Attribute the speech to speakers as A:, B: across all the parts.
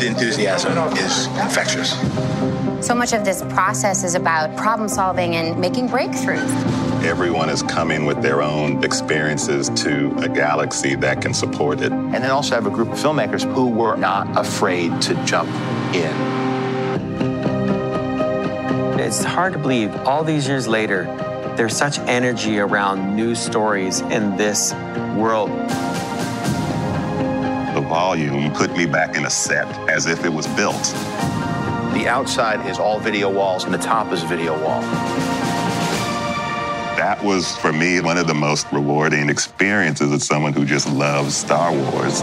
A: the enthusiasm is infectious.
B: So much of this process is about problem solving and making breakthroughs.
C: Everyone is coming with their own experiences to a galaxy that can support it.
D: And then also have a group of filmmakers who were not afraid to jump in.
E: It's hard to believe all these years later, there's such energy around new stories in this world.
C: Volume put me back in a set as if it was built.
D: The outside is all video walls, and the top is video wall.
C: That was, for me, one of the most rewarding experiences as someone who just loves Star Wars.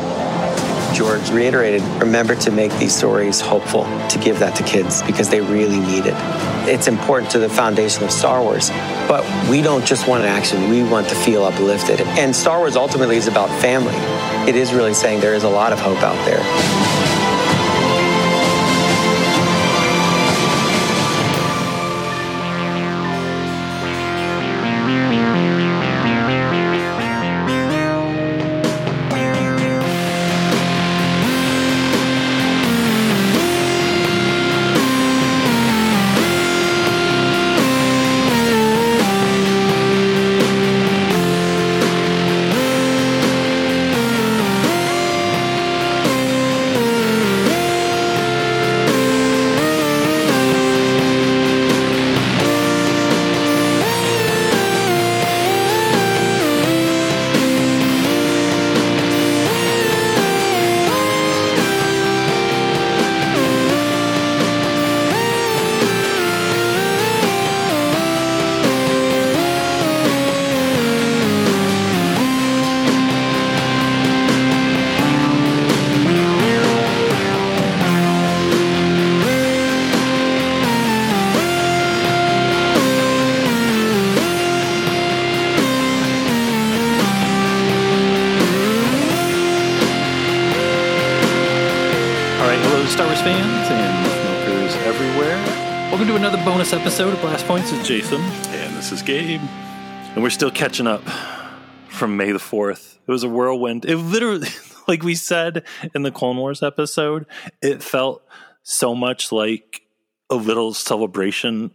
E: George reiterated remember to make these stories hopeful, to give that to kids because they really need it. It's important to the foundation of Star Wars, but we don't just want action, we want to feel uplifted. And Star Wars ultimately is about family. It is really saying there is a lot of hope out there.
F: Of is Jason, and this is Gabe, and we're still catching up from May the Fourth. It was a whirlwind. It literally, like we said in the Clone Wars episode, it felt so much like a little celebration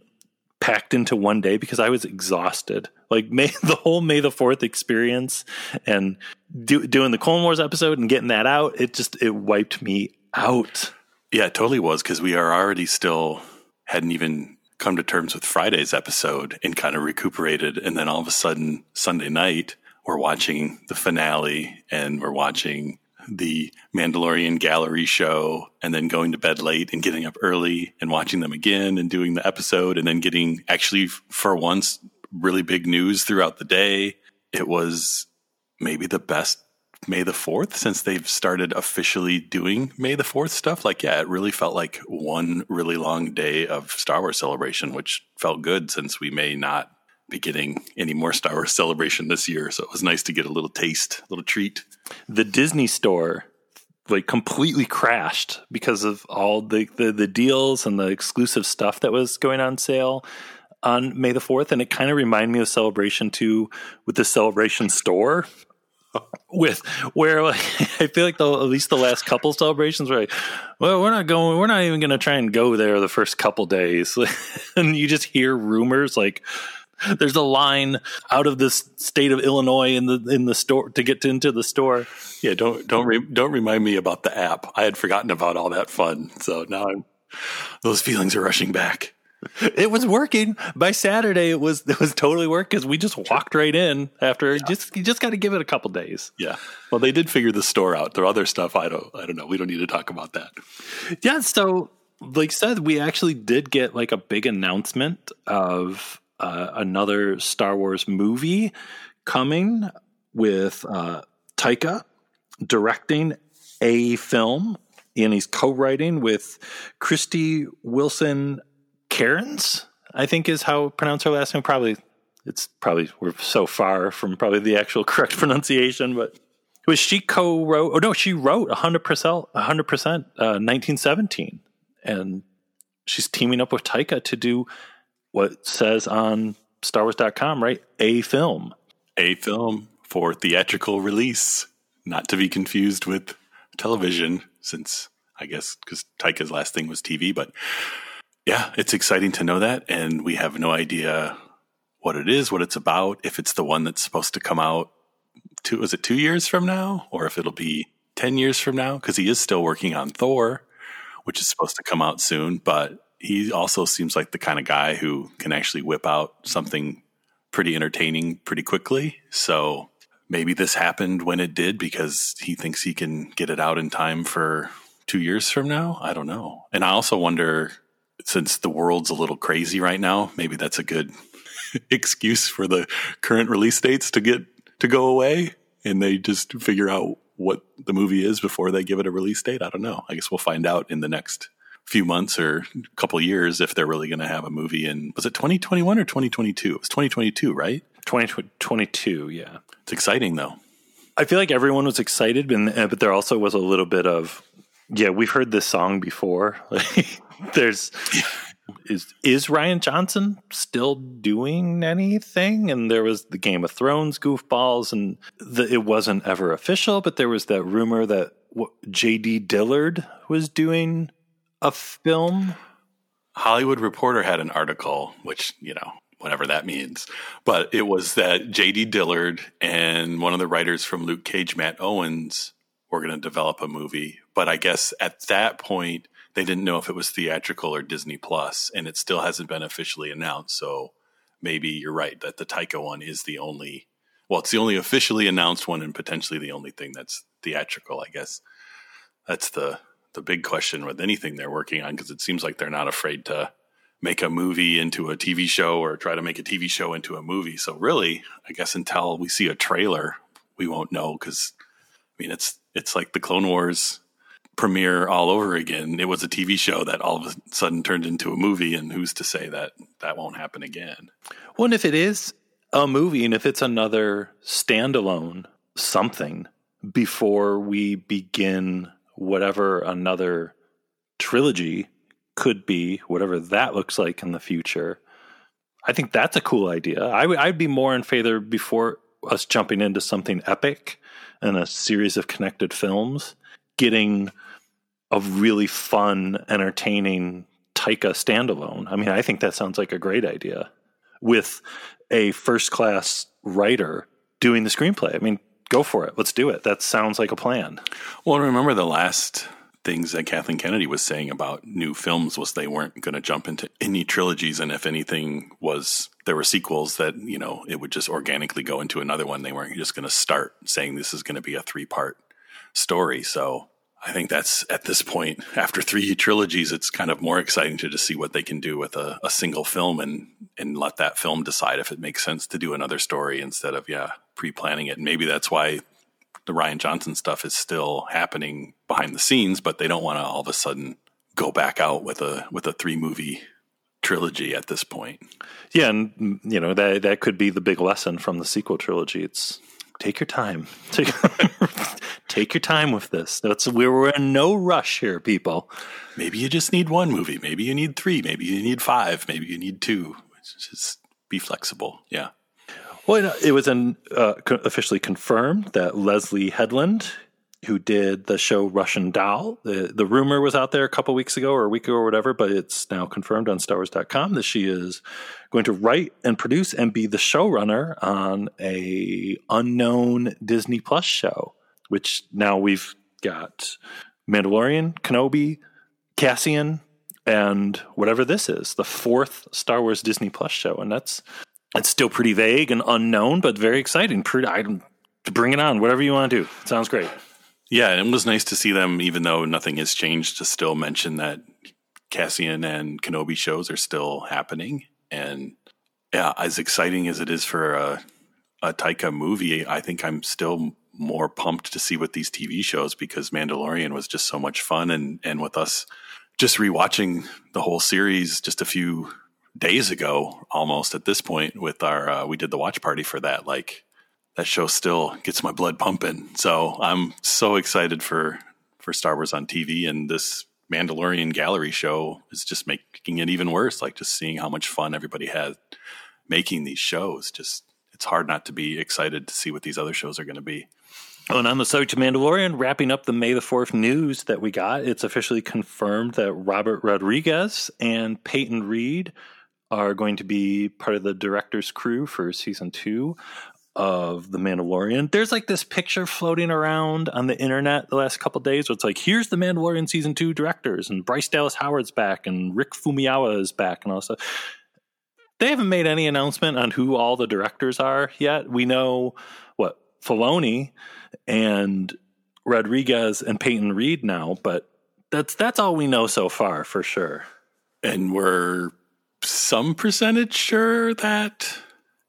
F: packed into one day because I was exhausted. Like May the whole May the Fourth experience and do, doing the Clone Wars episode and getting that out, it just it wiped me out.
G: Yeah, it totally was because we are already still hadn't even come to terms with Friday's episode and kind of recuperated. And then all of a sudden, Sunday night, we're watching the finale and we're watching the Mandalorian gallery show and then going to bed late and getting up early and watching them again and doing the episode and then getting actually for once really big news throughout the day. It was maybe the best May the 4th since they've started officially doing May the 4th stuff. Like, yeah, it really felt like one really long day of Star Wars celebration, which felt good since we may not be getting any more Star Wars celebration this year. So it was nice to get a little taste, a little treat.
F: The Disney store like completely crashed because of all the, the, the deals and the exclusive stuff that was going on sale on May the 4th. And it kind of reminded me of Celebration 2 with the Celebration store with where like, I feel like the, at least the last couple celebrations were like, well, we're not going, we're not even going to try and go there the first couple days, and you just hear rumors like there's a line out of this state of Illinois in the in the store to get to, into the store.
G: Yeah, don't don't re, don't remind me about the app. I had forgotten about all that fun, so now I'm those feelings are rushing back.
F: It was working by Saturday. It was it was totally work because we just walked right in after. Yeah. Just you just got to give it a couple days.
G: Yeah. Well, they did figure the store out. Their other stuff, I don't I don't know. We don't need to talk about that.
F: Yeah. So, like said, we actually did get like a big announcement of uh, another Star Wars movie coming with uh, Taika directing a film, and he's co-writing with Krysty Wilson Cairns, I think is how pronounce her last name. Probably it's probably we're so far from probably the actual correct pronunciation, but was she co-wrote? Oh no, she wrote hundred percent, hundred percent, uh, nineteen seventeen, and she's teaming up with Taika to do what says on StarWars.com, right? A film,
G: a film for theatrical release, not to be confused with television, since I guess because Taika's last thing was TV. But yeah, it's exciting to know that, and we have no idea what it is, what it's about, if it's the one that's supposed to come out. Two, was it two years from now, or if it'll be ten years from now? Because he is still working on Thor, which is supposed to come out soon. But he also seems like the kind of guy who can actually whip out something pretty entertaining pretty quickly. So maybe this happened when it did because he thinks he can get it out in time for two years from now. I don't know. And I also wonder, since the world's a little crazy right now, maybe that's a good excuse for the current release dates to get to go away. And they just figure out what the movie is before they give it a release date. I don't know. I guess we'll find out in the next few months or couple years if they're really going to have a movie in was it 2021 or 2022 it was 2022 right?
F: 2022 yeah.
G: It's exciting though.
F: I feel like everyone was excited but, uh, but there also was a little bit of yeah we've heard this song before there's is is Rian Johnson still doing anything? And there was the Game of Thrones goofballs, and the, it wasn't ever official, but there was that rumor that J.D. Dillard was doing a film?
G: Hollywood Reporter had an article, which, you know, whatever that means. But it was that J.D. Dillard and one of the writers from Luke Cage, Matt Owens, were going to develop a movie. But I guess at that point, they didn't know if it was theatrical or Disney Plus, and it still hasn't been officially announced. So maybe you're right that the Taika one is the only, well, it's the only officially announced one and potentially the only thing that's theatrical, I guess. That's the the big question with anything they're working on because it seems like they're not afraid to make a movie into a TV show or try to make a TV show into a movie. So really, I guess until we see a trailer, we won't know because I mean it's it's like the Clone Wars premiere all over again. It was a TV show that all of a sudden turned into a movie, and who's to say that that won't happen again?
F: Well, and if it is a movie, and if it's another standalone something before we begin whatever another trilogy could be, whatever that looks like in the future. I think that's a cool idea. I I'd be more in favor before us jumping into something epic and a series of connected films, getting a really fun, entertaining Taika standalone. I mean, I think that sounds like a great idea with a first class writer doing the screenplay. I mean, go for it. Let's do it. That sounds like a plan.
G: Well, I remember the last things that Kathleen Kennedy was saying about new films was they weren't going to jump into any trilogies, and if anything was there were sequels that you know it would just organically go into another one. They weren't just going to start saying this is going to be a three part story. So I think that's at this point, after three trilogies, it's kind of more exciting to just see what they can do with a, a, single film and and let that film decide if it makes sense to do another story instead of yeah pre planning it. And maybe that's why the Rian Johnson stuff is still happening behind the scenes, but they don't want to all of a sudden go back out with a with a three movie trilogy at this point.
F: Yeah, and you know that that could be the big lesson from the sequel trilogy. It's take your time. Take, take your time with this. That's we're in no rush here, people.
G: Maybe you just need one movie. Maybe you need three. Maybe you need five. Maybe you need two. Just be flexible. Yeah.
F: Well, it was an, uh, officially confirmed that Leslie Headland who did the show Russian Doll. The the rumor was out there a couple weeks ago or a week ago or whatever, but it's now confirmed on StarWars.com that she is going to write and produce and be the showrunner on a unknown Disney Plus show, which now we've got Mandalorian, Kenobi, Cassian, and whatever this is, the fourth Star Wars Disney Plus show, and that's it's still pretty vague and unknown, but very exciting. Pretty, I, bring it on, whatever you want to do. Sounds great.
G: Yeah, it was nice to see them, even though nothing has changed, to still mention that Cassian and Kenobi shows are still happening. And yeah, as exciting as it is for a, a Taika movie, I think I'm still more pumped to see what these TV shows because Mandalorian was just so much fun. And, and with us just rewatching the whole series just a few days ago, almost at this point, with our, uh, we did the watch party for that. Like, that show still gets my blood pumping. So I'm so excited for for Star Wars on TV, and this Mandalorian gallery show is just making it even worse. Like just seeing how much fun everybody had making these shows. Just it's hard not to be excited to see what these other shows are going to be.
F: Oh, and on the subject of Mandalorian, wrapping up the May the 4th news that we got, it's officially confirmed that Robert Rodriguez and Peyton Reed are going to be part of the director's crew for season two of The Mandalorian. There's like this picture floating around on the internet the last couple days where it's like, here's The Mandalorian season two directors, and Bryce Dallas Howard's back, and Rick Famuyiwa is back, and all stuff. They haven't made any announcement on who all the directors are yet. We know what Filoni and Rodriguez and Peyton Reed now, but that's that's all we know so far for sure.
G: And we're some percentage sure that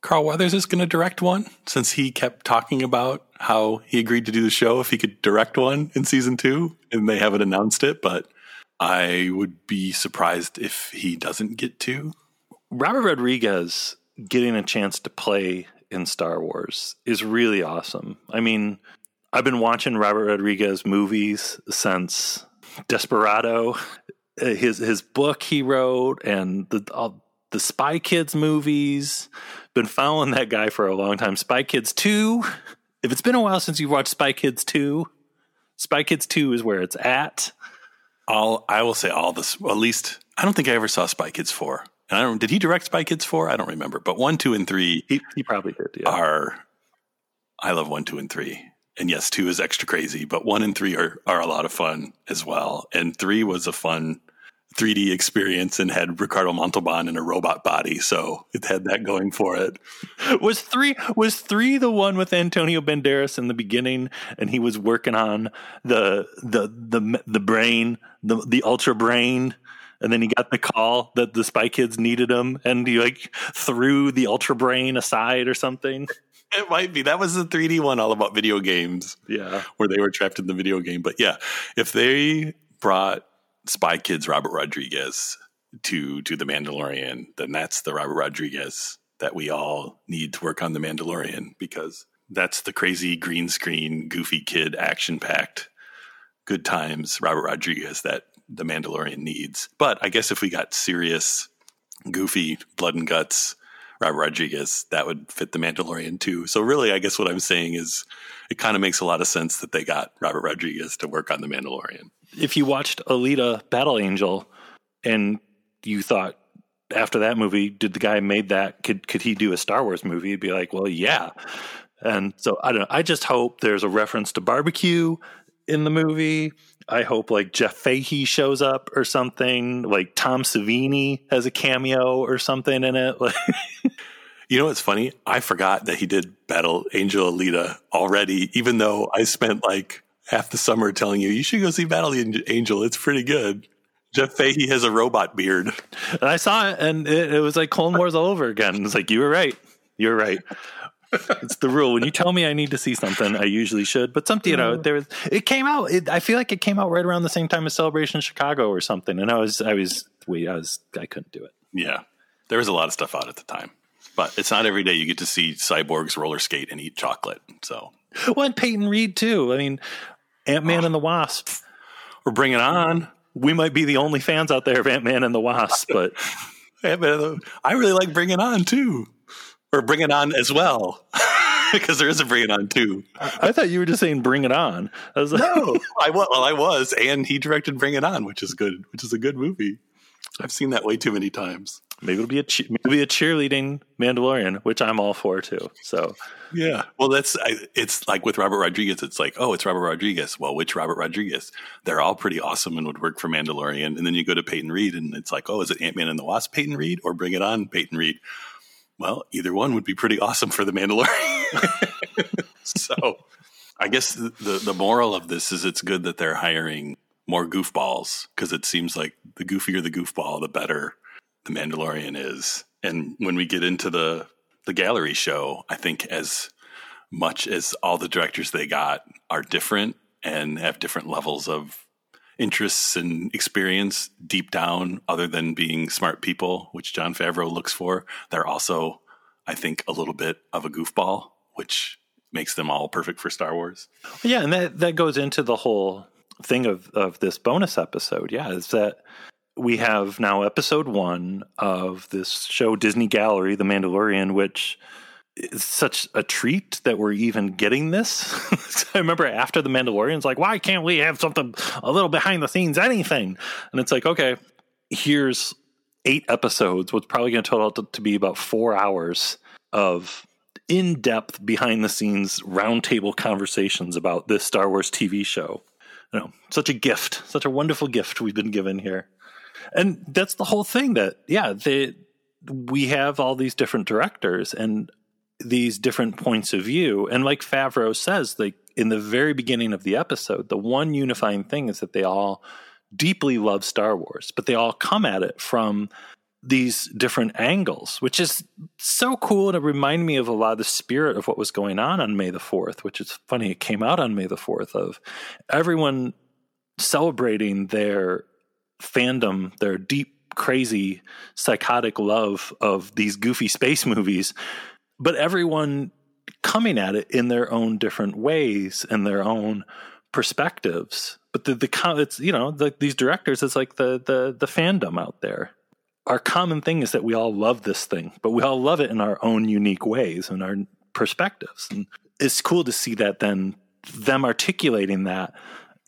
G: Carl Weathers is going to direct one since he kept talking about how he agreed to do the show if he could direct one in season two, and they haven't announced it, but I would be surprised if he doesn't get to.
F: Robert Rodriguez getting a chance to play in Star Wars is really awesome. I mean, I've been watching Robert Rodriguez movies since Desperado, his his book he wrote, and the all, the Spy Kids movies. Been following that guy for a long time. Spy Kids two. If it's been a while since you've watched Spy Kids two, Spy Kids two is where it's at.
G: All I will say, all this. At least I don't think I ever saw Spy Kids four. And I don't. Did he direct Spy Kids four? I don't remember. But one, two, and three.
F: He, he probably did. Yeah.
G: Are I love one, two, and three. And yes, two is extra crazy, but one and three are are a lot of fun as well. And three was a fun 3D experience and had Ricardo Montalban in a robot body, so it had that going for it.
F: Was three was three the one with Antonio Banderas in the beginning, and he was working on the the the the brain, the the ultra brain, and then he got the call that the Spy Kids needed him, and he like threw the ultra brain aside or something.
G: It might be. That was the 3D one all about video games.
F: Yeah.
G: Where they were trapped in the video game. But yeah, if they brought Spy Kids Robert Rodriguez to to the Mandalorian, then that's the Robert Rodriguez that we all need to work on the Mandalorian because that's the crazy green screen, goofy kid, action packed, good times Robert Rodriguez that the Mandalorian needs. But I guess if we got serious, goofy, blood and guts Robert Rodriguez, that would fit the Mandalorian too. So really, I guess what I'm saying is it kind of makes a lot of sense that they got Robert Rodriguez to work on the Mandalorian.
F: If you watched Alita Battle Angel and you thought after that movie, did the guy made that could could he do a Star Wars movie? You'd be like, well, yeah. And so I don't know. I just hope there's a reference to barbecue in the movie. I hope like Jeff Fahey shows up or something. Like Tom Savini has a cameo or something in it. Like,
G: you know what's funny? I forgot that he did Battle Angel Alita already, even though I spent like half the summer telling you you should go see Battle the Angel. It's pretty good. Jeff Fahey has a robot beard.
F: And I saw it, and it, it was like Clone Wars all over again. It's like you were right. You're right it's the rule. When you tell me I need to see something, I usually should. But something, you know, mm. there was, it came out. It, I feel like it came out right around the same time as Celebration Chicago or something. And I was, I was, wait, I was, I couldn't do it.
G: Yeah, there was a lot of stuff out at the time, but it's not every day you get to see cyborgs roller skate and eat chocolate. So,
F: well, and Peyton Reed too. I mean, Ant Man oh. and the Wasp.
G: We're bringing on.
F: We might be the only fans out there of Ant Man and the Wasp, but
G: I really like Bring It On too or Bring It On as well. because there is a Bring It On too.
F: I thought you were just saying Bring It On.
G: I was like, no, I was. Well, I was, and he directed Bring It On, which is good. Which is a good movie. I've seen that way too many times.
F: Maybe it'll be a maybe a cheerleading Mandalorian, which I'm all for too. So
G: yeah, well, that's it's like with Robert Rodriguez. It's like, oh, it's Robert Rodriguez. Well, which Robert Rodriguez? They're all pretty awesome and would work for Mandalorian. And then you go to Peyton Reed, and it's like, oh, is it Ant Man and the Wasp, Peyton Reed, or Bring It On, Peyton Reed? Well, either one would be pretty awesome for the Mandalorian. so, I guess the, the, the moral of this is it's good that they're hiring more goofballs because it seems like the goofier the goofball, the better the Mandalorian is. And when we get into the the gallery show, I think as much as all the directors they got are different and have different levels of interests and experience deep down, other than being smart people, which Jon Favreau looks for. They're also, I think, a little bit of a goofball, which makes them all perfect for Star Wars.
F: Yeah, and that that goes into the whole thing of of this bonus episode. Yeah, is that we have now episode one of this show Disney Gallery, The Mandalorian, which is such a treat that we're even getting this. I remember after the Mandalorian's like, why can't we have something a little behind the scenes, anything? And it's like, okay, here's eight episodes, what's probably going to total to, to be about four hours of in depth, behind the scenes roundtable conversations about this Star Wars TV show. You know, such a gift, such a wonderful gift we've been given here. And that's the whole thing that, yeah, they, we have all these different directors and these different points of view. And like Favreau says, like in the very beginning of the episode, the one unifying thing is that they all deeply love Star Wars, but they all come at it from these different angles, which is so cool. And it reminded me of a lot of the spirit of what was going on on May the 4th, which is funny. It came out on May the 4th of everyone celebrating their fandom, their deep, crazy, psychotic love of these goofy space movies, but everyone coming at it in their own different ways and their own perspectives. But the, the it's you know the, these directors it's like the the the fandom out there our common thing is that we all love this thing, but we all love it in our own unique ways and our perspectives. And it's cool to see that then them articulating that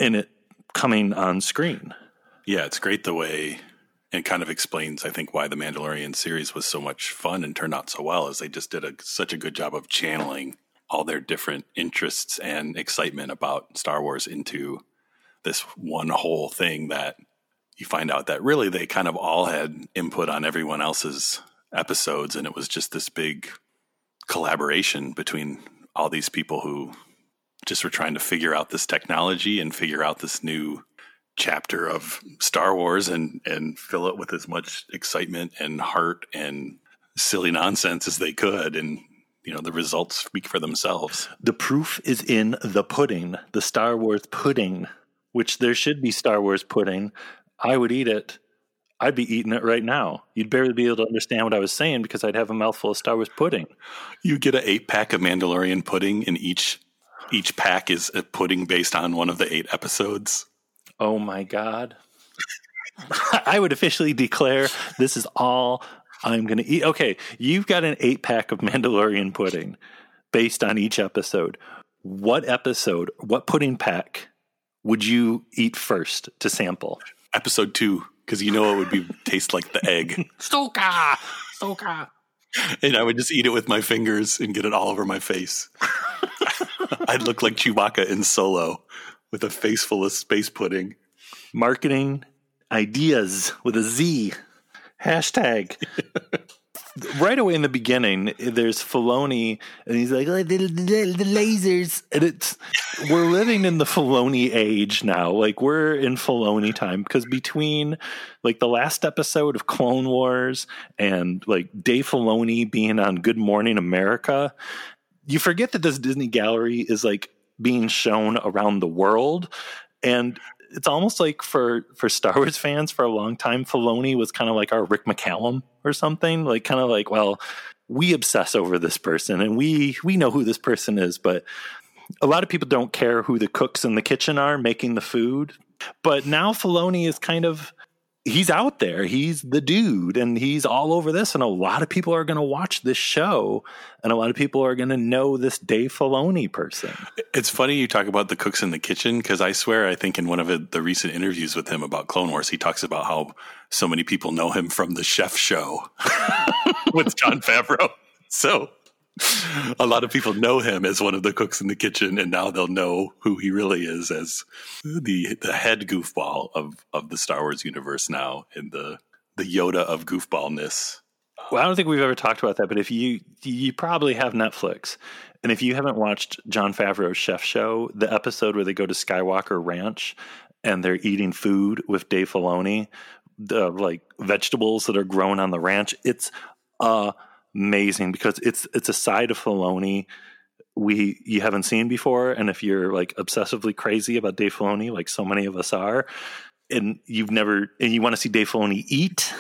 F: and it coming on screen.
G: Yeah, it's great the way it kind of explains, I think, why the Mandalorian series was so much fun and turned out so well, is they just did a, such a good job of channeling all their different interests and excitement about Star Wars into this one whole thing that you find out that really they kind of all had input on everyone else's episodes, and it was just this big collaboration between all these people who just were trying to figure out this technology and figure out this new chapter of Star Wars and and fill it with as much excitement and heart and silly nonsense as they could and you know the results speak for themselves.
F: The proof is in the pudding, the Star Wars pudding, which there should be Star Wars pudding, I would eat it. I'd be eating it right now. You'd barely be able to understand what I was saying because I'd have a mouthful of Star Wars pudding.
G: You get an eight pack of Mandalorian pudding, and each each pack is a pudding based on one of the eight episodes.
F: Oh my god! I would officially declare this is all I'm going to eat. Okay, you've got an eight pack of Mandalorian pudding based on each episode. What episode? What pudding pack would you eat first to sample?
G: episode two because you know it would be taste like the egg.
F: Stoka, Stoka.
G: And I would just eat it with my fingers and get it all over my face. I'd look like Chewbacca in Solo with a face full of space pudding.
F: Marketing ideas with a Z. Hashtag right away in the beginning, there's Filoni, and he's like, oh, the, the, the, lasers. And it's, we're living in the Filoni age now. Like, we're in Filoni time because between like the last episode of Clone Wars and like Dave Filoni being on Good Morning America, you forget that this Disney gallery is like being shown around the world. And it's almost like for for Star Wars fans for a long time, Filoni was kind of like our Rick McCallum or something. Like kind of like, well, we obsess over this person and we we know who this person is, but a lot of people don't care who the cooks in the kitchen are making the food. But now Filoni is kind of he's out there. He's the dude and he's all over this. And a lot of people are going to watch this show and a lot of people are going to know this Dave Filoni person.
G: It's funny you talk about the cooks in the kitchen because I swear I think in one of the recent interviews with him about Clone Wars, he talks about how so many people know him from the chef show with Jon Favreau. So a lot of people know him as one of the cooks in the kitchen, and now they'll know who he really is as the the head goofball of of the Star Wars universe now, and the the Yoda of goofballness.
F: Well, I don't think we've ever talked about that, but if you you probably have Netflix, and if you haven't watched Jon Favreau's Chef Show, the episode where they go to Skywalker Ranch and they're eating food with Dave Filoni, the like vegetables that are grown on the ranch, it's uh amazing because it's it's a side of Filoni we you haven't seen before, and if you're like obsessively crazy about Dave Filoni, like so many of us are, and you've never and you want to see Dave Filoni eat,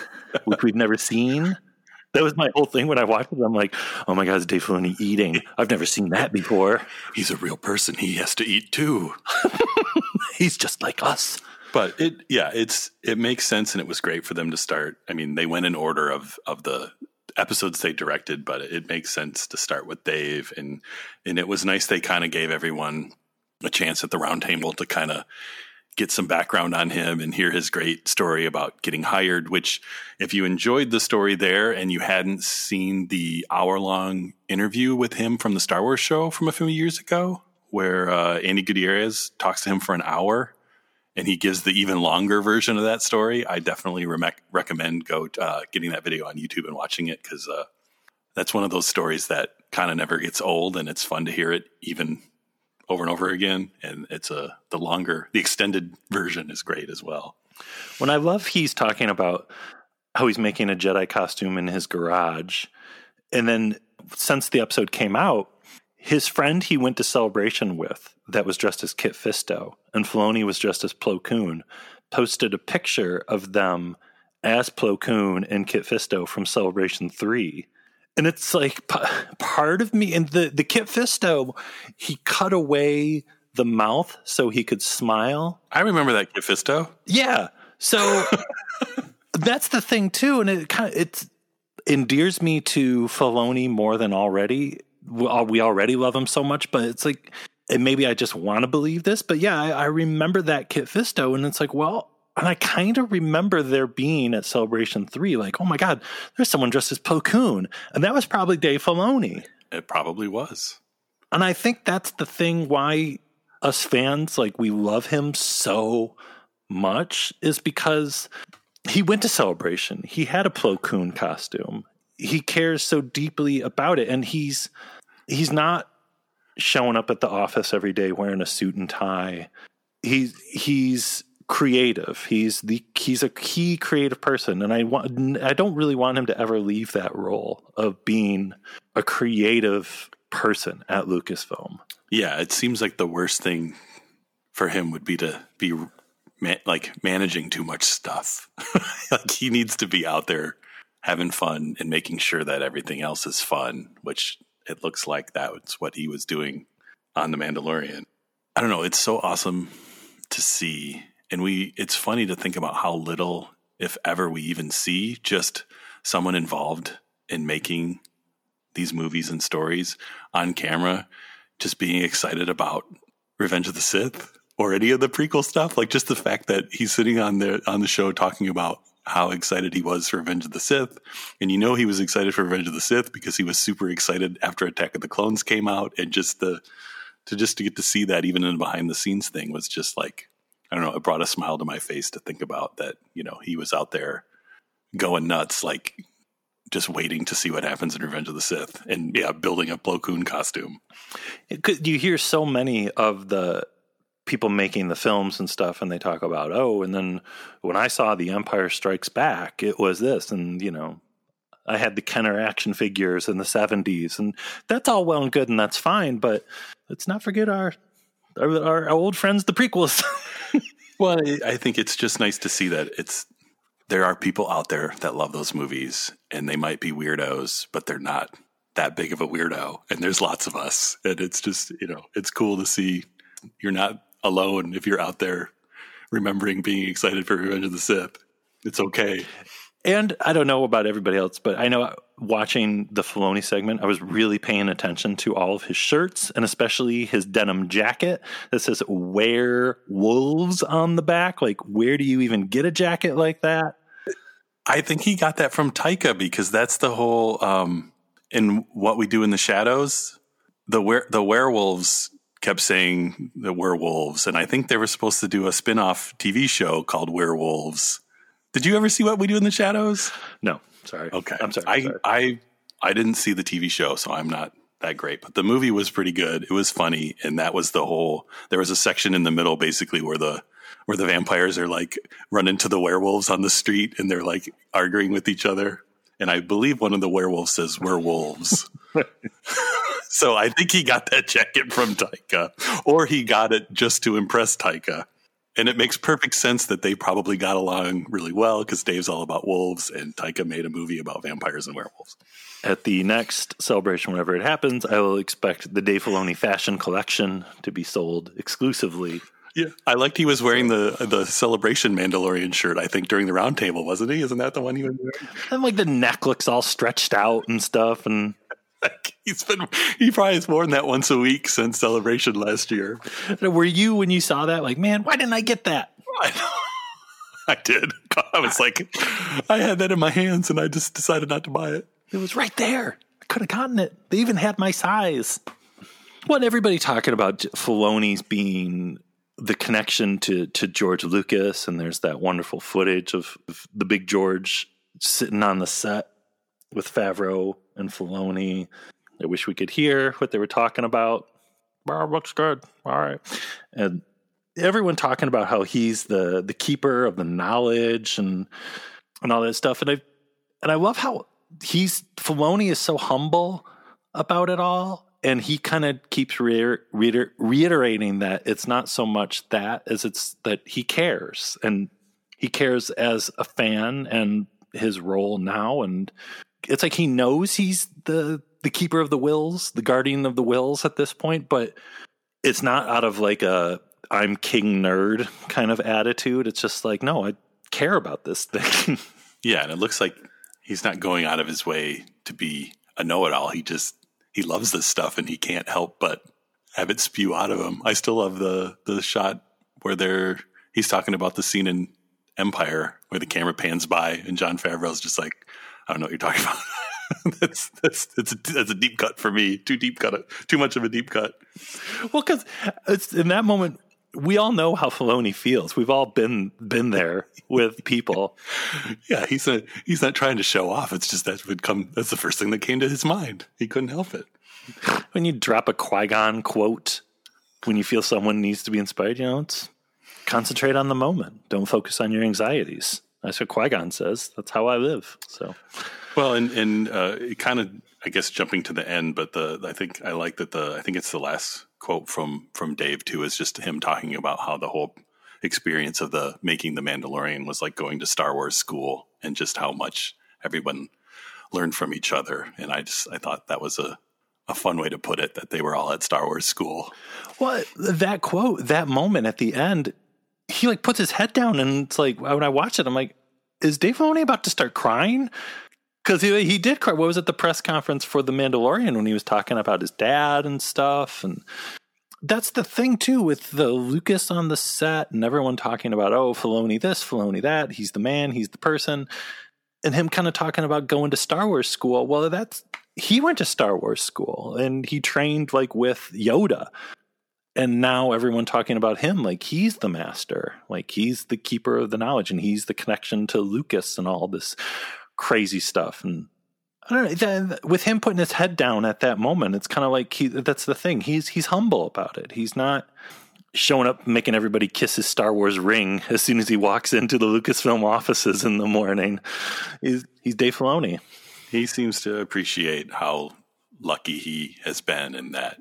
F: which we've never seen. That was my whole thing when I watched it. I'm like, oh my God, is Dave Filoni eating? I've never seen that before.
G: He's a real person. He has to eat too.
F: He's just like us.
G: But it, yeah, it's it makes sense, and it was great for them to start. I mean, they went in order of of the episodes they directed, but it makes sense to start with Dave. And and it was nice they kind of gave everyone a chance at the roundtable to kind of get some background on him and hear his great story about getting hired. Which, if you enjoyed the story there and you hadn't seen the hour long interview with him from the Star Wars show from a few years ago, where uh, Andi Gutierrez talks to him for an hour and he gives the even longer version of that story, I definitely re- recommend go uh, getting that video on YouTube and watching it because uh, that's one of those stories that kind of never gets old, and it's fun to hear it even over and over again. And it's a the longer, the extended version is great as well.
F: When I love he's talking about how he's making a Jedi costume in his garage, and then since the episode came out, his friend he went to celebration with that was dressed as Kit Fisto and Filoni was dressed as Plo Koon posted a picture of them as Plo Koon and Kit Fisto from Celebration 3. And it's like p- part of me and the the Kit Fisto he cut away the mouth so he could smile.
G: I remember that Kit Fisto.
F: Yeah. So that's the thing too and it kind of it endears me to Filoni more than already Uh, we already love him so much, but it's like and maybe I just want to believe this, but yeah, I, I remember that Kit Fisto, and it's like, well, and I kind of remember there being at Celebration Three, like, oh my god, there's someone dressed as Plo Koon, and that was probably Dave Filoni.
G: It probably was,
F: and I think that's the thing why us fans like we love him so much is because he went to Celebration, he had a Plo Koon costume, he cares so deeply about it, and he's he's not showing up at the office every day wearing a suit and tie. He's he's creative. He's the he's a key creative person, and I want I don't really want him to ever leave that role of being a creative person at Lucasfilm.
G: Yeah, it seems like the worst thing for him would be to be like managing too much stuff. like he needs to be out there having fun and making sure that everything else is fun, which it looks like that's what he was doing on The Mandalorian. I don't know. It's so awesome to see. And we, it's funny to think about how little, if ever, we even see just someone involved in making these movies and stories on camera, just being excited about Revenge of the Sith or any of the prequel stuff. Like just the fact that he's sitting on the on the show talking about how excited he was for Revenge of the Sith. And you know he was excited for Revenge of the Sith because he was super excited after Attack of the Clones came out and just the to just to get to see that even in a behind the scenes thing was just like I don't know, it brought a smile to my face to think about that, you know, he was out there going nuts like just waiting to see what happens in Revenge of the Sith and yeah, building a Plo Koon costume.
F: You hear so many of the people making the films and stuff and they talk about oh and then when i saw the empire strikes back it was this and you know i had the kenner action figures in the 70s and that's all well and good and that's fine but let's not forget our our, our old friends the prequels.
G: Well i think it's just nice to see that it's there are people out there that love those movies and they might be weirdos but they're not that big of a weirdo and there's lots of us and it's just you know it's cool to see you're not alone if you're out there remembering being excited for Revenge of the Sith. It's okay.
F: And I don't know about everybody else, but I know watching the Filoni segment, I was really paying attention to all of his shirts and especially his denim jacket that says "Wear Wolves" on the back. Like, where do you even get a jacket like that?
G: I think he got that from Taika because that's the whole um, in what we do in the shadows. The were the werewolves kept saying the werewolves, and I think they were supposed to do a spin-off TV show called Werewolves. Did you ever see What We Do in the Shadows?
F: No, sorry.
G: Okay,
F: I'm sorry.
G: I
F: sorry.
G: I I didn't see the TV show, so I'm not that great. But the movie was pretty good. It was funny, and that was the whole. There was a section in the middle, basically, where the where the vampires are like run into the werewolves on the street, and they're like arguing with each other. And I believe one of the werewolves says "werewolves." So I think he got that jacket from Taika, or he got it just to impress Taika. And it makes perfect sense that they probably got along really well because Dave's all about wolves and Taika made a movie about vampires and werewolves.
F: At the next celebration, whenever it happens, I will expect the Dave Filoni fashion collection to be sold exclusively
G: Yeah, I liked he was wearing the the celebration Mandalorian shirt. I think during the roundtable, wasn't he? Isn't that the one he was wearing?
F: And like the neck looks all stretched out and stuff. And
G: Like, he's been he probably has worn that once a week since celebration last year.
F: were you when you saw that like, man, why didn't I get that?
G: I did. I was like, I had that in my hands, and I just decided not to buy it.
F: It was right there. I could have gotten it. They even had my size. What everybody talking about J- Filoni's being the connection to to George Lucas, and there's that wonderful footage of, of the big George sitting on the set with Favreau and Filoni. I wish we could hear what they were talking about. Oh, looks good. All right, and everyone talking about how he's the the keeper of the knowledge and and all that stuff. And I and I love how he's Filoni is so humble about it all, and he kind of keeps reiter, reiter, reiterating that it's not so much that as it's that he cares and he cares as a fan and his role now, and it's like he knows he's the the keeper of the wills, the guardian of the wills at this point, but it's not out of like a I'm king nerd kind of attitude. It's just like, no, I care about this thing.
G: Yeah, and it looks like he's not going out of his way to be a know-it-all. He just he loves this stuff, and he can't help but have it spew out of him. I still love the the shot where they're he's talking about the scene in Empire where the camera pans by, and Jon Favreau's just like, I don't know what you're talking about. that's that's that's a, that's a deep cut for me. Too deep cut. Too much of a deep cut.
F: well, because in that moment we all know how Filoni feels. We've all been been there with people.
G: Yeah, he's a, he's not trying to show off. It's just that would come. That's the first thing that came to his mind. He couldn't help it.
F: When you drop a Qui Gon quote, when you feel someone needs to be inspired, you know, it's concentrate on the moment. Don't focus on your anxieties. That's what Qui Gon says. That's how I live. So,
G: Well, and and uh, it kind of, I guess, jumping to the end, but the I think I like that the I think it's the last quote from from Dave too is just him talking about how the whole experience of the making the Mandalorian was like going to Star Wars school and just how much everyone learned from each other. And I just I thought that was a a fun way to put it that they were all at Star Wars school.
F: well, that quote, that moment at the end, he like puts his head down, and it's like when I watch it, I'm like, is Dave Filoni about to start crying? Because he, he did cry. What was at the press conference for The Mandalorian when he was talking about his dad and stuff? And that's the thing too with the Lucas on the set and everyone talking about oh Filoni this, Filoni that. He's the man. He's the person. And him kind of talking about going to Star Wars school. Well, that's he went to Star Wars school and he trained like with Yoda. And now everyone talking about him like he's the master, like he's the keeper of the knowledge, and he's the connection to Lucas and all this crazy stuff. And I don't know. With him putting his head down at that moment, it's kind of like he. That's the thing. He's he's humble about it. He's not showing up making everybody kiss his Star Wars ring as soon as he walks into the Lucasfilm offices in the morning. He's he's Dave Filoni.
G: He seems to appreciate how lucky he has been and that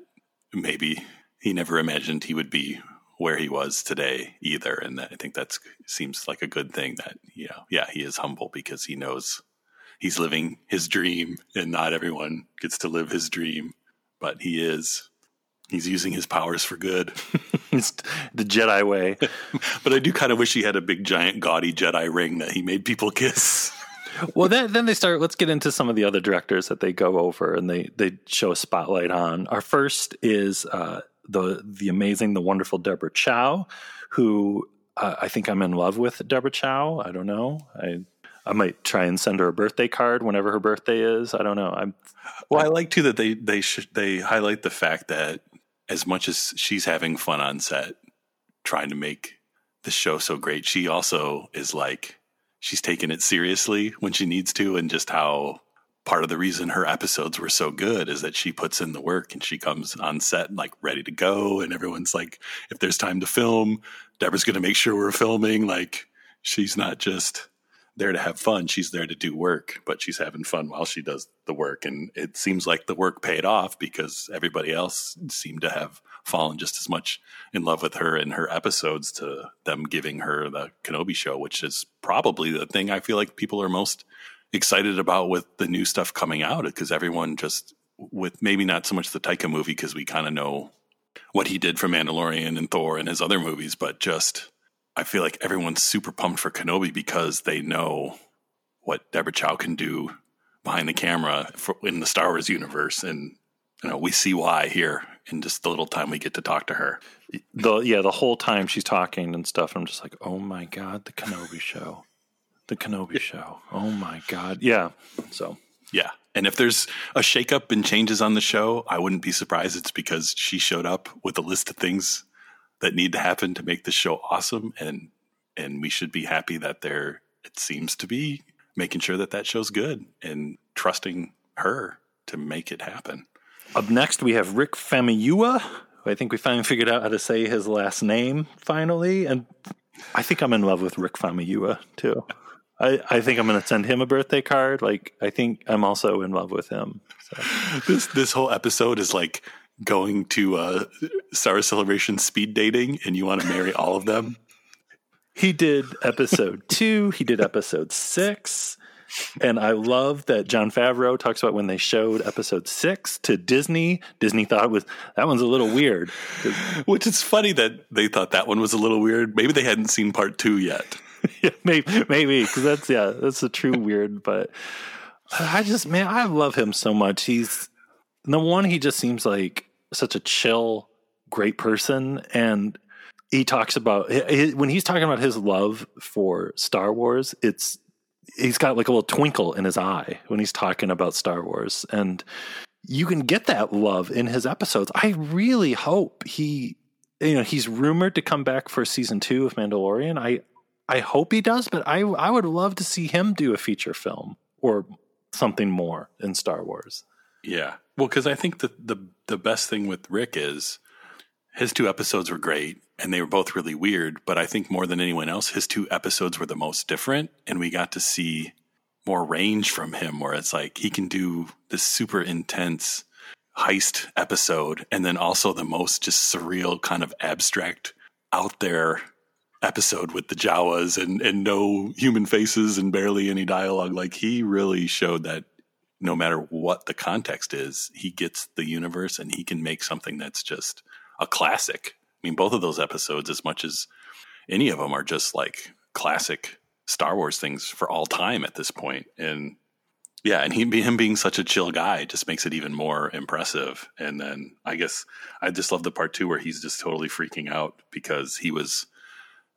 G: maybe he never imagined he would be where he was today either. And that, I think that seems like a good thing that, you know, yeah, he is humble because he knows he's living his dream and not everyone gets to live his dream, but he is. He's using his powers for good.
F: It's the Jedi way.
G: but I do kind of wish he had a big, giant, gaudy Jedi ring that he made people kiss.
F: well, then then they start. Let's get into some of the other directors that they go over and they they show a spotlight on. Our first is uh, the the amazing, the wonderful Deborah Chow, who uh, I think I'm in love with. Deborah Chow. I don't know. I I might try and send her a birthday card whenever her birthday is. I don't know. I'm
G: Well, I like too that they they should they highlight the fact that as much as she's having fun on set, trying to make the show so great, she also is like she's taking it seriously when she needs to, and just how part of the reason her episodes were so good is that she puts in the work and she comes on set like ready to go, and everyone's like, if there's time to film, Deborah's going to make sure we're filming. Like she's not just there to have fun. She's there to do work, but she's having fun while she does the work. And it seems like the work paid off because everybody else seemed to have fallen just as much in love with her and her episodes to them giving her the Kenobi show, which is probably the thing I feel like people are most excited about with the new stuff coming out because everyone just with maybe not so much the Taika movie because we kind of know what he did for Mandalorian and Thor and his other movies, but just I feel like everyone's super pumped for Kenobi because they know what Deborah Chow can do behind the camera for, in the Star Wars universe, and you know we see why here in just the little time we get to talk to her.
F: The yeah, the whole time she's talking and stuff, I'm just like, oh my god, the Kenobi show, the Kenobi show. Oh my god, yeah. So
G: yeah, and if there's a shakeup and changes on the show, I wouldn't be surprised. It's because she showed up with a list of things that need to happen to make the show awesome, and and we should be happy that they're. It seems to be making sure that that show's good and trusting her to make it happen.
F: Up next, we have Rick Famuyiwa. I think we finally figured out how to say his last name finally, and I think I'm in love with Rick Famuyiwa too. I, I think I'm going to send him a birthday card. Like I think I'm also in love with him. So.
G: This this whole episode is like going to uh, Star Celebration speed dating, and you want to marry all of them.
F: He did episode two. He did episode six. And I love that Jon Favreau talks about when they showed episode six to Disney. Disney thought it was that one's a little weird,
G: which is funny that they thought that one was a little weird. Maybe they hadn't seen part two yet.
F: maybe, maybe because that's yeah, that's a true weird. But I just man, I love him so much. He's the one. He just seems like such a chill, great person, and he talks about when he's talking about his love for Star Wars. It's he's got like a little twinkle in his eye when he's talking about Star Wars, and you can get that love in his episodes. I really hope he, you know, he's rumored to come back for season two of Mandalorian. I I hope he does, but I I would love to see him do a feature film or something more in Star Wars.
G: Yeah, well, because I think the the the best thing with Rick is his two episodes were great and they were both really weird. But I think more than anyone else, his two episodes were the most different, and we got to see more range from him, where it's like he can do this super intense heist episode, and then also the most just surreal kind of abstract out there episode with the Jawas and and no human faces and barely any dialogue. Like he really showed that no matter what the context is, he gets the universe and he can make something that's just a classic I mean, both of those episodes, as much as any of them, are just like classic Star Wars things for all time at this point. And yeah, and he, him being such a chill guy just makes it even more impressive. And then I guess I just love the part two where he's just totally freaking out because he was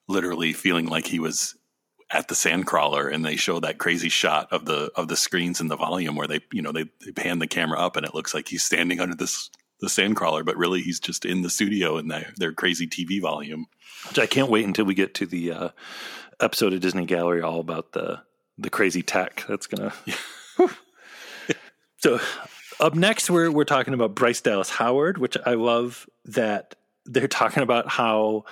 G: literally feeling like he was at the sandcrawler and they show that crazy shot of the of the screens and the volume where they you know they, they pan the camera up and it looks like he's standing under this the sandcrawler, but really he's just in the studio in their, their crazy TV volume.
F: Which I can't wait until we get to the uh, episode of Disney Gallery all about the the crazy tech. That's gonna. so up next, we're we're talking about Bryce Dallas Howard, which I love that they're talking about how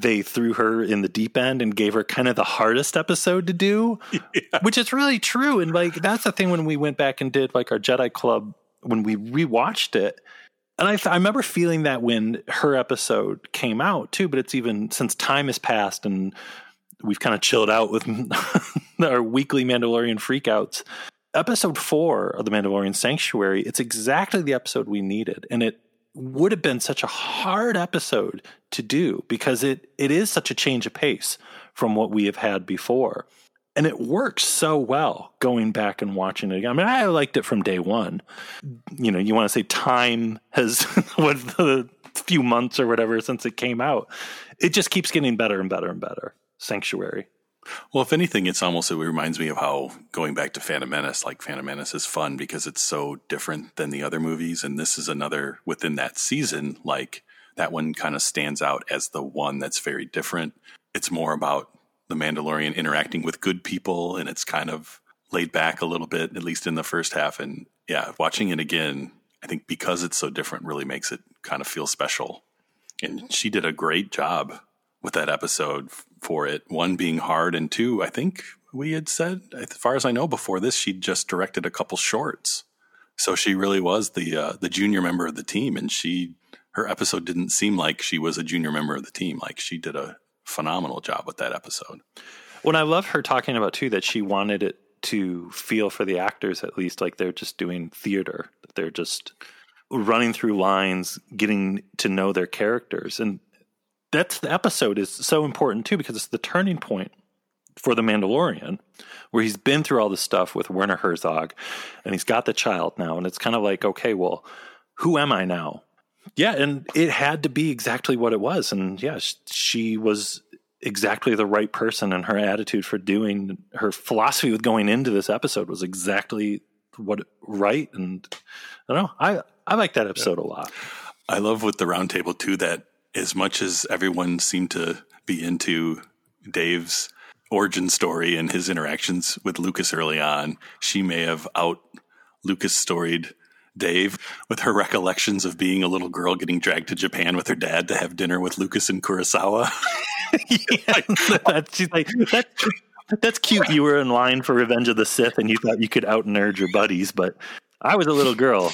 F: they threw her in the deep end and gave her kind of the hardest episode to do, yeah. which is really true. And like that's the thing when we went back and did like our Jedi Club when we rewatched it and I, I remember feeling that when her episode came out too, but it's even since time has passed and we've kind of chilled out with our weekly Mandalorian freakouts. Episode four of the Mandalorian Sanctuary, it's exactly the episode we needed. And it would have been such a hard episode to do because it, it is such a change of pace from what we have had before and it works so well going back and watching it again. I mean, I liked it from day one. You know, you want to say time has what the few months or whatever since it came out. It just keeps getting better and better and better. Sanctuary.
G: Well, if anything, it's almost it reminds me of how going back to Phantom Menace, like Phantom Menace is fun because it's so different than the other movies, and this is another within that season. Like that one kind of stands out as the one that's very different. It's more about the Mandalorian interacting with good people, and it's kind of laid back a little bit, at least in the first half. And yeah, watching it again, I think because it's so different, really makes it kind of feel special. And she did a great job with that episode for it. One being hard, and two, I think we had said, as far as I know, before this, she just directed a couple shorts. So she really was the uh, the junior member of the team, and she her episode didn't seem like she was a junior member of the team. Like she did a phenomenal job with that episode.
F: When I love her talking about too that she wanted it to feel for the actors at least like they're just doing theater. They're just running through lines, getting to know their characters. And that's the episode is so important too because it's the turning point for the Mandalorian, where he's been through all this stuff with Werner Herzog, and he's got the child now, and it's kind of like, okay, well, who am I now? Yeah, and it had to be exactly what it was, and yeah, she was exactly the right person, and her attitude for doing her philosophy with going into this episode was exactly what right, and I don't know, I I like that episode yeah. a lot.
G: I love with the roundtable too that as much as everyone seemed to be into Dave's origin story and his interactions with Lucas early on, she may have out Lucas storied Dave with her recollections of being a little girl getting dragged to Japan with her dad to have dinner with Lucas and Kurosawa.
F: yeah, that's, she's like, that's, that's cute. You were in line for Revenge of the Sith and you thought you could out nerd your buddies, but I was a little girl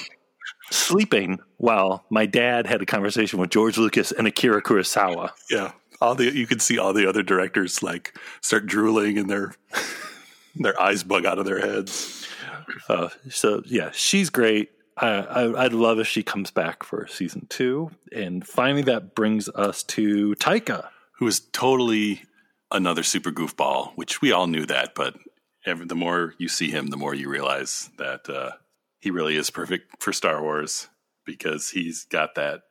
F: sleeping while my dad had a conversation with George Lucas and Akira Kurosawa.
G: Yeah all the you could see all the other directors like start drooling and their their eyes bug out of their heads.
F: Uh, so yeah, she's great. I, would love if she comes back for season two. And finally, that brings us to Taika,
G: who is totally another super goofball, which we all knew that, but every, the more you see him, the more you realize that uh, he really is perfect for Star Wars because he's got that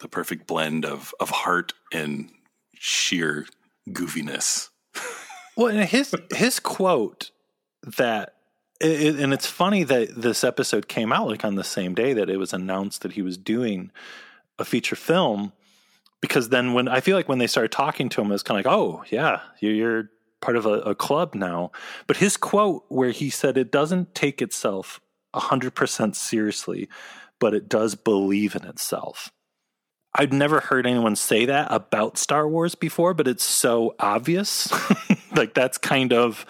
G: the perfect blend of of heart and sheer goofiness.
F: well, and his his quote that it, and it's funny that this episode came out like on the same day that it was announced that he was doing a feature film because then when I feel like when they started talking to him, it was kind of like, oh yeah, you're, part of a, a, club now. But his quote where he said it doesn't take itself hundred percent seriously, but it does believe in itself. I'd never heard anyone say that about Star Wars before, but it's so obvious. like that's kind of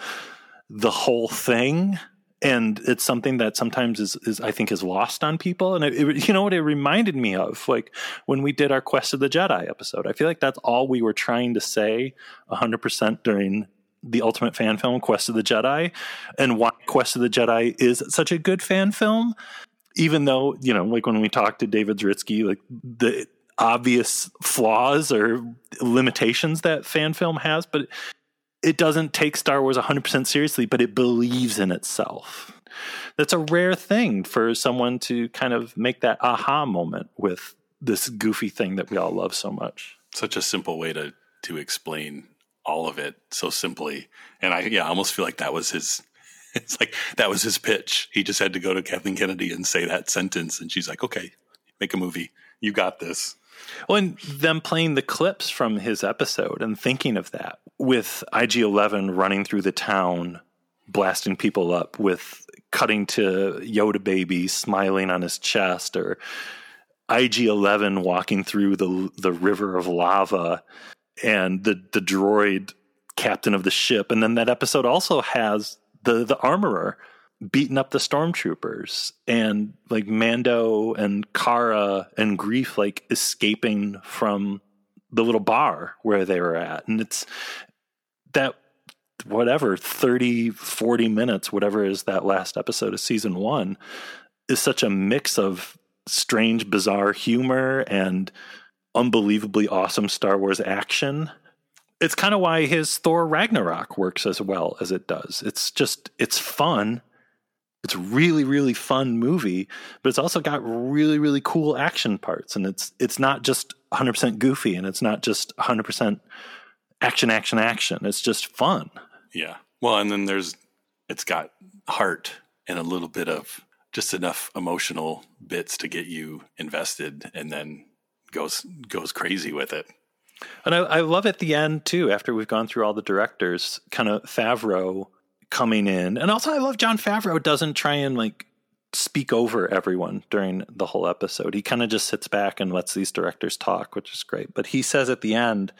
F: the whole thing. And it's something that sometimes is, is I think is lost on people. And it, it, you know what it reminded me of? Like when we did our Quest of the Jedi episode. I feel like that's all we were trying to say 100% during the ultimate fan film Quest of the Jedi and why Quest of the Jedi is such a good fan film even though you know like when we talked to David Zaritsky like the obvious flaws or limitations that fan film has, but it doesn't take Star Wars 100% seriously, but it believes in itself. That's a rare thing for someone to kind of make that aha moment with this goofy thing that we all love so much.
G: Such a simple way to to explain all of it so simply. And I yeah, I almost feel like that was his it's like that was his pitch. He just had to go to Kathleen Kennedy and say that sentence and she's like, "Okay, make a movie. You got this."
F: Well, and them playing the clips from his episode and thinking of that with IG 11 running through the town, blasting people up, with cutting to Yoda baby smiling on his chest, or IG 11 walking through the, the river of lava, and the, the droid captain of the ship. And then that episode also has the, the armorer beating up the stormtroopers and like Mando and Cara and Greef like escaping from the little bar where they were at. And it's that whatever 30 40 minutes whatever is that last episode of season 1 is such a mix of strange bizarre humor and unbelievably awesome Star Wars action. It's kind of why his Thor Ragnarok works as well as it does. It's just it's fun. It's really really fun movie but it's also got really really cool action parts. And it's it's not just 100% goofy and it's not just 100% action action action. It's just fun.
G: Yeah. Well and then there's it's got heart and a little bit of just enough emotional bits to get you invested and then goes goes crazy with it
F: and I, I love at the end too after we've gone through all the directors kind of favreau coming in. And also, I love Jon Favreau doesn't try and like speak over everyone during the whole episode. He kind of just sits back and lets these directors talk, which is great. But he says at the end,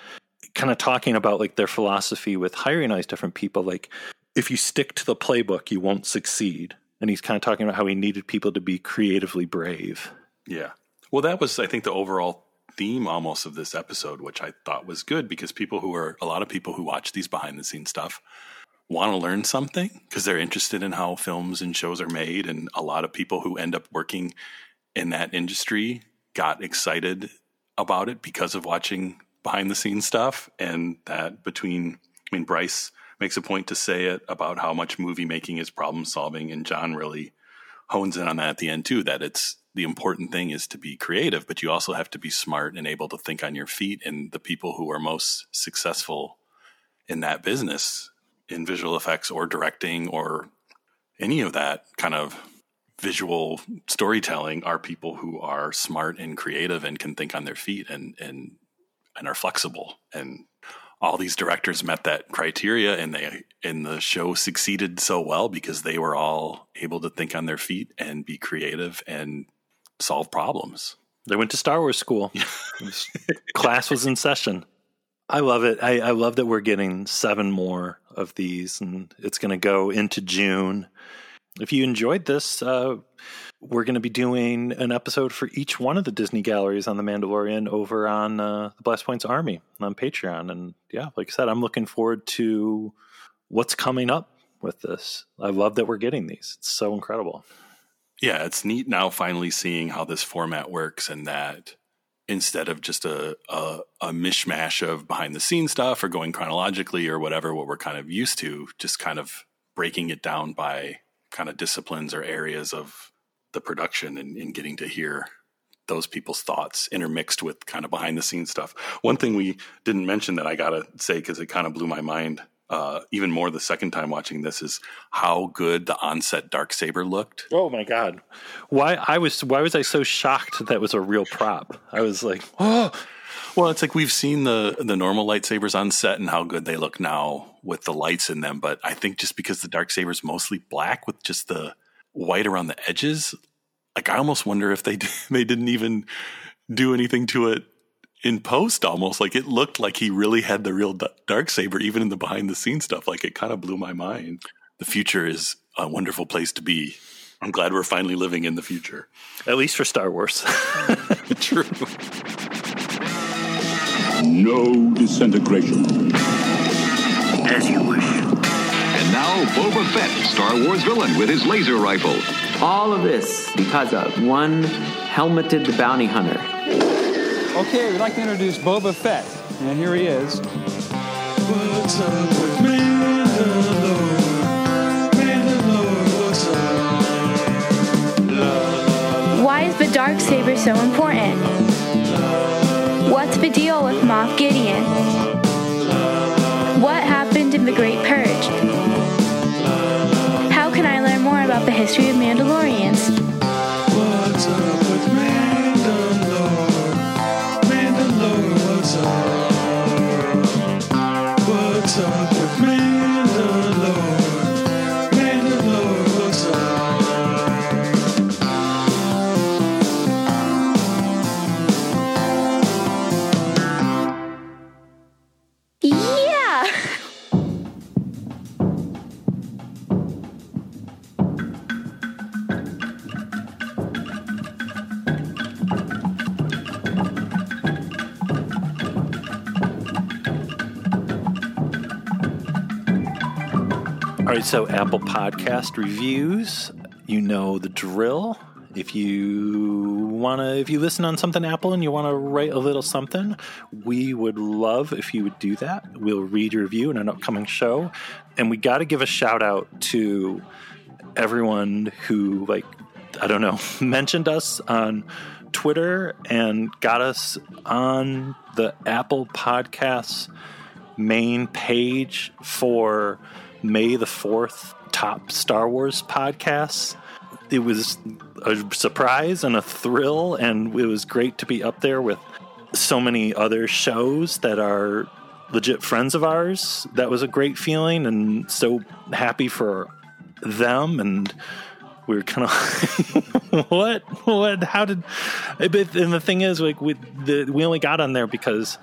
F: kind of talking about like their philosophy with hiring all these different people, like if you stick to the playbook, you won't succeed. And he's kind of talking about how he needed people to be creatively brave.
G: Yeah. Well, that was, I think, the overall theme almost of this episode, which I thought was good because people who are a lot of people who watch these behind the scenes stuff want to learn something because they're interested in how films and shows are made. And a lot of people who end up working in that industry got excited about it because of watching behind the scenes stuff. And that between, I mean, Bryce makes a point to say it about how much movie making is problem solving. And Jon really hones in on that at the end too, that it's the important thing is to be creative, but you also have to be smart and able to think on your feet. And the people who are most successful in that business in visual effects or directing or any of that kind of visual storytelling are people who are smart and creative and can think on their feet and and and are flexible and all these directors met that criteria and they and the show succeeded so well because they were all able to think on their feet and be creative and solve problems.
F: They went to Star Wars school. Class was in session. I love it. I, I love that we're getting seven more of these, and it's going to go into June. If you enjoyed this, uh, we're going to be doing an episode for each one of the Disney galleries on The Mandalorian over on uh, the Blast Points Army on Patreon. And yeah, like I said, I'm looking forward to what's coming up with this. I love that we're getting these. It's so incredible.
G: Yeah, it's neat now finally seeing how this format works and that instead of just a, a, a mishmash of behind the scenes stuff or going chronologically or whatever what we're kind of used to, just kind of breaking it down by kind of disciplines or areas of the production and, and getting to hear those people's thoughts intermixed with kind of behind the scenes stuff. One thing we didn't mention that I gotta say because it kind of blew my mind uh, even more the second time watching this is how good the onset dark saber looked.
F: Oh my god! Why I was why was I so shocked that was a real prop? I was like, oh.
G: Well, it's like we've seen the the normal lightsabers on set and how good they look now with the lights in them, but I think just because the dark saber is mostly black with just the white around the edges, like I almost wonder if they they didn't even do anything to it in post almost. Like it looked like he really had the real dark saber even in the behind the scenes stuff. Like it kind of blew my mind. The future is a wonderful place to be. I'm glad we're finally living in the future.
F: At least for star wars.
G: True.
H: No disintegration.
I: As you wish.
J: and now boba fett star wars villain with his laser rifle
E: all of this because of one helmeted bounty hunter
K: Okay, we'd like to introduce Boba Fett. And here he is. What's up with
L: Mandalore? Mandalore.
M: Why is the dark saber so important? What's the deal with Moff Gideon? About the history of Mandalorians?
F: So Apple Podcast reviews, you know the drill. If you want to, if you listen on something Apple and you want to write a little something, we would love if you would do that. We'll read your review in an upcoming show. And we got to give a shout out to everyone who, like, I don't know, mentioned us on Twitter and got us on the Apple Podcasts main page for May the 4th top Star Wars podcasts. It was a surprise and a thrill, and it was great to be up there with so many other shows that are legit friends of ours. That was a great feeling, and so happy for them. And we were kind of what what how did but and the thing is like we the, we only got on there because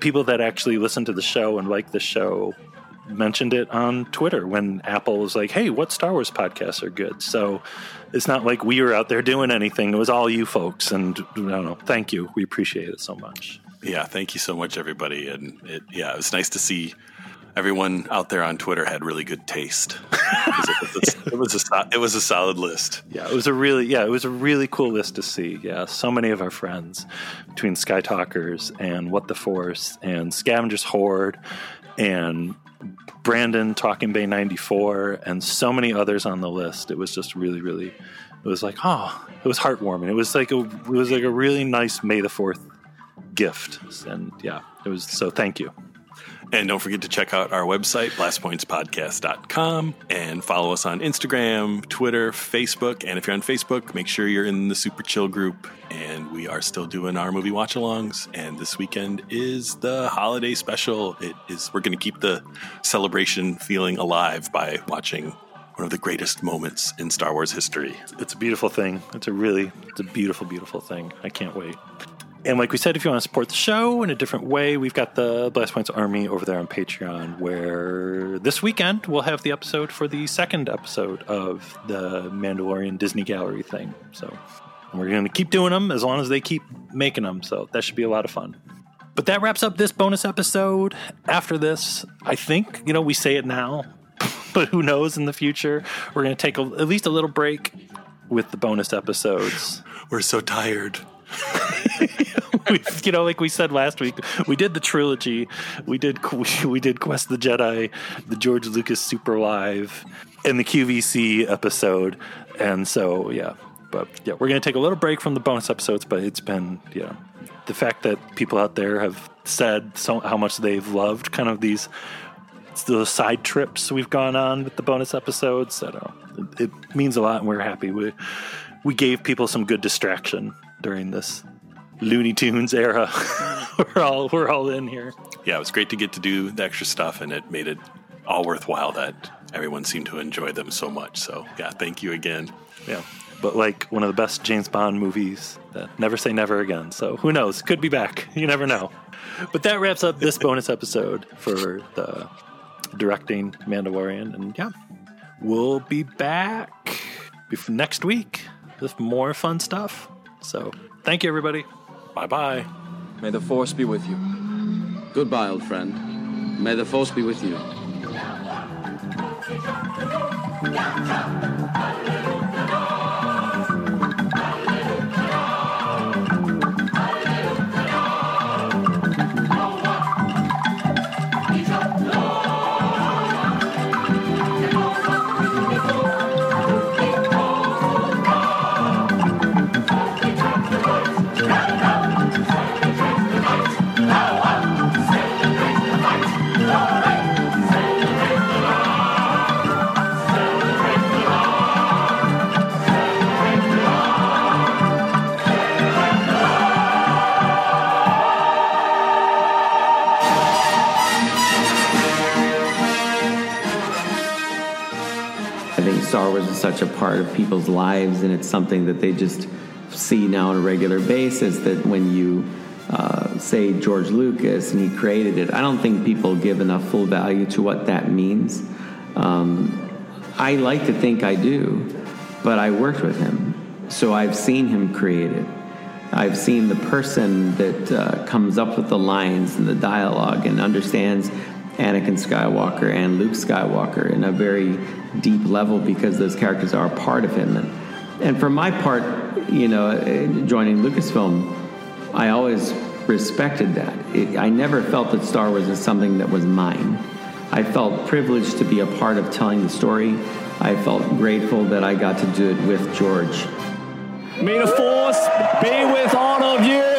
F: people that actually listen to the show and like the show mentioned it on Twitter when Apple was like, "Hey, what Star Wars podcasts are good?" So it's not like we were out there doing anything; it was all you folks. And I don't know. Thank you. We appreciate it so much.
G: Yeah, thank you so much, everybody. And it, yeah, it was nice to see everyone out there on Twitter had really good taste. it, was a, it, was a, it was a solid list.
F: Yeah, it was a really yeah, it was a really cool list to see. Yeah, so many of our friends between Sky Talkers and What the Force and Scavengers Hoard and Brandon Talking Bay 94 and so many others on the list. It was just really really it was like, oh, it was heartwarming. It was like a it was like a really nice May the 4th gift. And yeah, it was so thank you.
G: And don't forget to check out our website, blastpointspodcast.com, and follow us on Instagram, Twitter, Facebook. And if you're on Facebook, make sure you're in the Super Chill group. And we are still doing our movie watch alongs. And this weekend is the holiday special. It is we're gonna keep the celebration feeling alive by watching one of the greatest moments in Star Wars history.
F: It's a beautiful thing. It's a really it's a beautiful, beautiful thing. I can't wait. And like we said, if you want to support the show in a different way, we've got the Blast Points Army over there on Patreon, where this weekend we'll have the episode for the second episode of the Mandalorian Disney Gallery thing. So we're going to keep doing them as long as they keep making them. So that should be a lot of fun. But that wraps up this bonus episode. After this, I think, you know, we say it now, but who knows in the future? We're going to take a, at least a little break with the bonus episodes.
G: We're so tired.
F: you know, like we said last week, we did the trilogy. We did we did Quest the Jedi, the George Lucas Super Live, and the QVC episode. And so, yeah, but yeah, we're gonna take a little break from the bonus episodes. But it's been, you know, the fact that people out there have said so how much they've loved kind of these the side trips we've gone on with the bonus episodes. I don't. It, it means a lot, and we're happy. We we gave people some good distraction during this Looney Tunes era. we're all we're all in here.
G: Yeah, it was great to get to do the extra stuff, and it made it all worthwhile that everyone seemed to enjoy them so much. So yeah, thank you again.
F: Yeah, but like one of the best James Bond movies. That never say never again. So who knows? Could be back. You never know. But that wraps up this bonus episode for the directing Mandalorian, and yeah, we'll be back next week with more fun stuff. So thank you, everybody.
G: Bye bye.
N: May the Force be with you. Goodbye, old friend. May the Force be with you.
E: Part of people's lives, and it's something that they just see now on a regular basis. That when you uh, say George Lucas and he created it, I don't think people give enough full value to what that means. Um, I like to think I do, but I worked with him, so I've seen him create it. I've seen the person that uh, comes up with the lines and the dialogue and understands Anakin Skywalker and Luke Skywalker in a very deep level because those characters are a part of him. And, and for my part, you know, joining Lucasfilm, I always respected that. It, I never felt that Star Wars is something that was mine. I felt privileged to be a part of telling the story. I felt grateful that I got to do it with George.
K: May the force be with all of you.